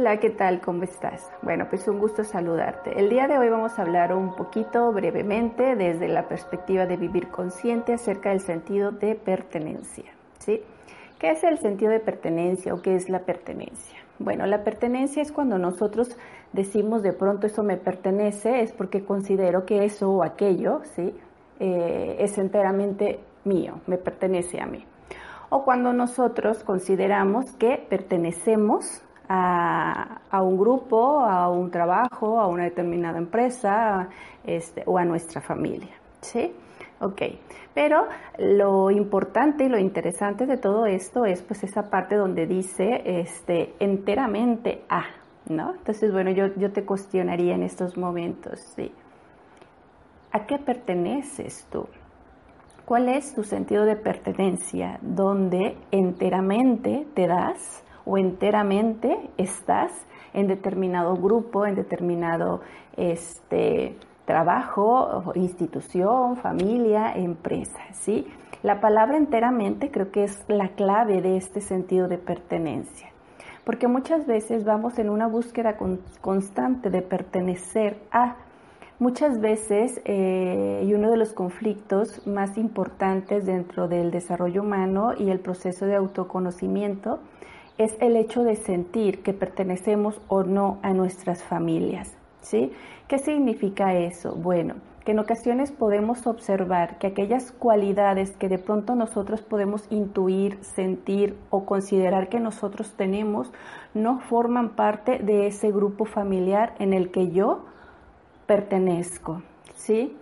Hola, ¿qué tal? ¿Cómo estás? Bueno, pues un gusto saludarte. El día de hoy vamos a hablar un poquito brevemente desde la perspectiva de vivir consciente acerca del sentido de pertenencia, ¿sí? ¿Qué es el sentido de pertenencia o qué es la pertenencia? Bueno, la pertenencia es cuando nosotros decimos de pronto eso me pertenece, es porque considero que eso o aquello, ¿sí? Eh, es enteramente mío, me pertenece a mí. O cuando nosotros consideramos que pertenecemos a, un grupo, a un trabajo, a una determinada empresa este, o a nuestra familia. ¿Sí? Ok, pero lo importante y lo interesante de todo esto es pues esa parte donde dice este, enteramente a, ¿no? Entonces, bueno, yo, yo te cuestionaría en estos momentos, ¿sí? ¿A qué perteneces tú? ¿Cuál es tu sentido de pertenencia donde enteramente te das o enteramente estás en determinado grupo, en determinado este, trabajo, institución, familia, empresa, ¿sí? La palabra enteramente creo que es la clave de este sentido de pertenencia, porque muchas veces vamos en una búsqueda constante de pertenecer a Muchas veces, eh, y uno de los conflictos más importantes dentro del desarrollo humano y el proceso de autoconocimiento es el hecho de sentir que pertenecemos o no a nuestras familias. ¿sí? ¿Qué significa eso? Bueno, que en ocasiones podemos observar que aquellas cualidades que de pronto nosotros podemos intuir, sentir o considerar que nosotros tenemos no forman parte de ese grupo familiar en el que yo pertenezco, ¿sí?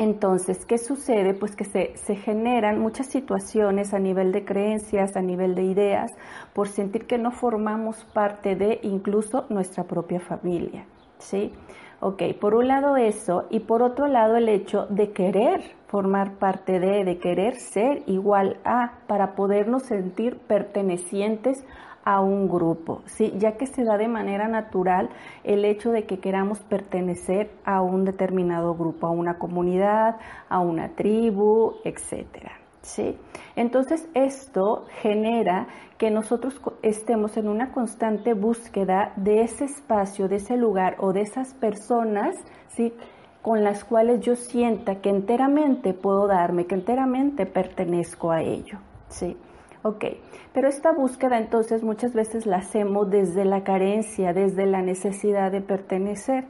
Entonces, ¿qué sucede? Pues que se, generan muchas situaciones a nivel de creencias, a nivel de ideas, por sentir que no formamos parte de incluso nuestra propia familia, ¿sí? Ok, por un lado eso y por otro lado el hecho de querer formar parte de, de querer ser igual a, para podernos sentir pertenecientes a un grupo, ¿sí? ya que se da de manera natural el hecho de que queramos pertenecer a un determinado grupo, a una comunidad, a una tribu, etcétera. ¿sí? Entonces esto genera que nosotros estemos en una constante búsqueda de ese espacio, de ese lugar o de esas personas, ¿sí? con las cuales yo sienta que enteramente puedo darme, que enteramente pertenezco a ello. ¿sí? Ok, pero esta búsqueda entonces muchas veces la hacemos desde la carencia, desde la necesidad de pertenecer.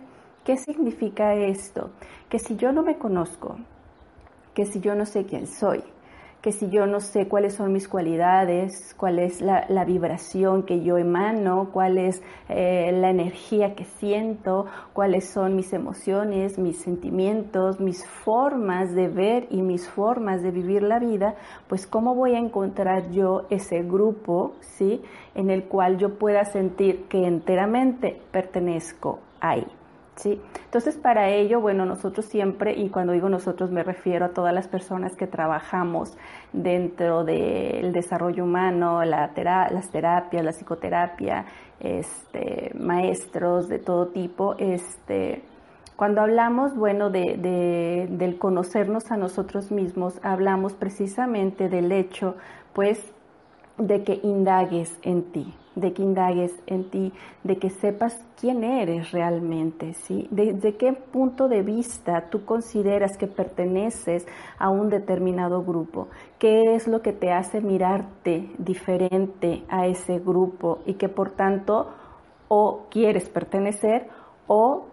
¿Qué significa esto? Que si yo no me conozco, que si yo no sé quién soy, que si yo no sé cuáles son mis cualidades, cuál es la, vibración que yo emano, cuál es eh, la energía que siento, cuáles son mis emociones, mis sentimientos, mis formas de ver y mis formas de vivir la vida, pues cómo voy a encontrar yo ese grupo, ¿sí? En el cual yo pueda sentir que enteramente pertenezco ahí. Entonces, para ello, bueno, nosotros siempre, y cuando digo nosotros me refiero a todas las personas que trabajamos dentro del desarrollo humano, las terapias, la psicoterapia, este, maestros de todo tipo, este, cuando hablamos, bueno, de, del conocernos a nosotros mismos, hablamos precisamente del hecho, pues, de que indagues en ti, de que indagues en ti, de que sepas quién eres realmente, ¿sí? Desde qué punto de vista tú consideras que perteneces a un determinado grupo, qué es lo que te hace mirarte diferente a ese grupo y que por tanto o quieres pertenecer o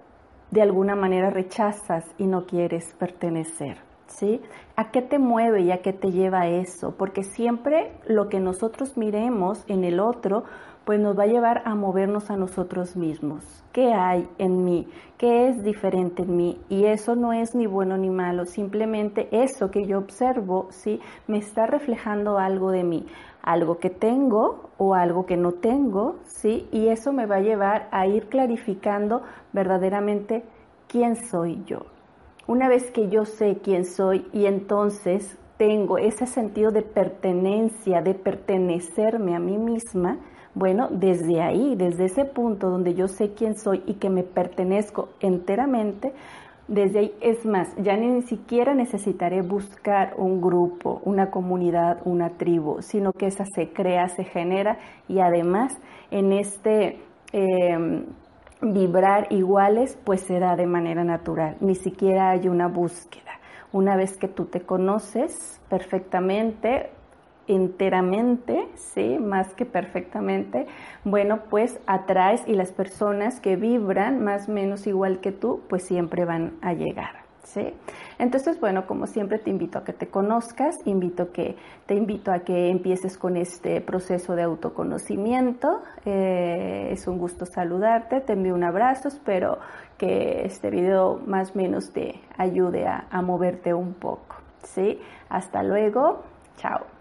de alguna manera rechazas y no quieres pertenecer. ¿Sí? ¿A qué te mueve y a qué te lleva eso? Porque siempre lo que nosotros miremos en el otro, pues nos va a llevar a movernos a nosotros mismos. ¿Qué hay en mí? ¿Qué es diferente en mí? Y eso no es ni bueno ni malo, simplemente eso que yo observo, ¿sí? Me está reflejando algo de mí, algo que tengo o algo que no tengo, ¿sí? Y eso me va a llevar a ir clarificando verdaderamente quién soy yo. Una vez que yo sé quién soy y entonces tengo ese sentido de pertenencia, de pertenecerme a mí misma, bueno, desde ahí, desde ese punto donde yo sé quién soy y que me pertenezco enteramente, desde ahí es más, ya ni siquiera necesitaré buscar un grupo, una comunidad, una tribu, sino que esa se crea, se genera y además en este em, vibrar iguales, pues se da de manera natural, ni siquiera hay una búsqueda. Una vez que tú te conoces perfectamente, enteramente, sí, más que perfectamente, bueno, pues atraes y las personas que vibran más o menos igual que tú, pues siempre van a llegar. Entonces, bueno, como siempre te invito a que te conozcas, invito que, te invito a que empieces con este proceso de autoconocimiento. Eh, es un gusto saludarte, te envío un abrazo, espero que este video más o menos te ayude a, a moverte un poco. ¿sí? Hasta luego, chao.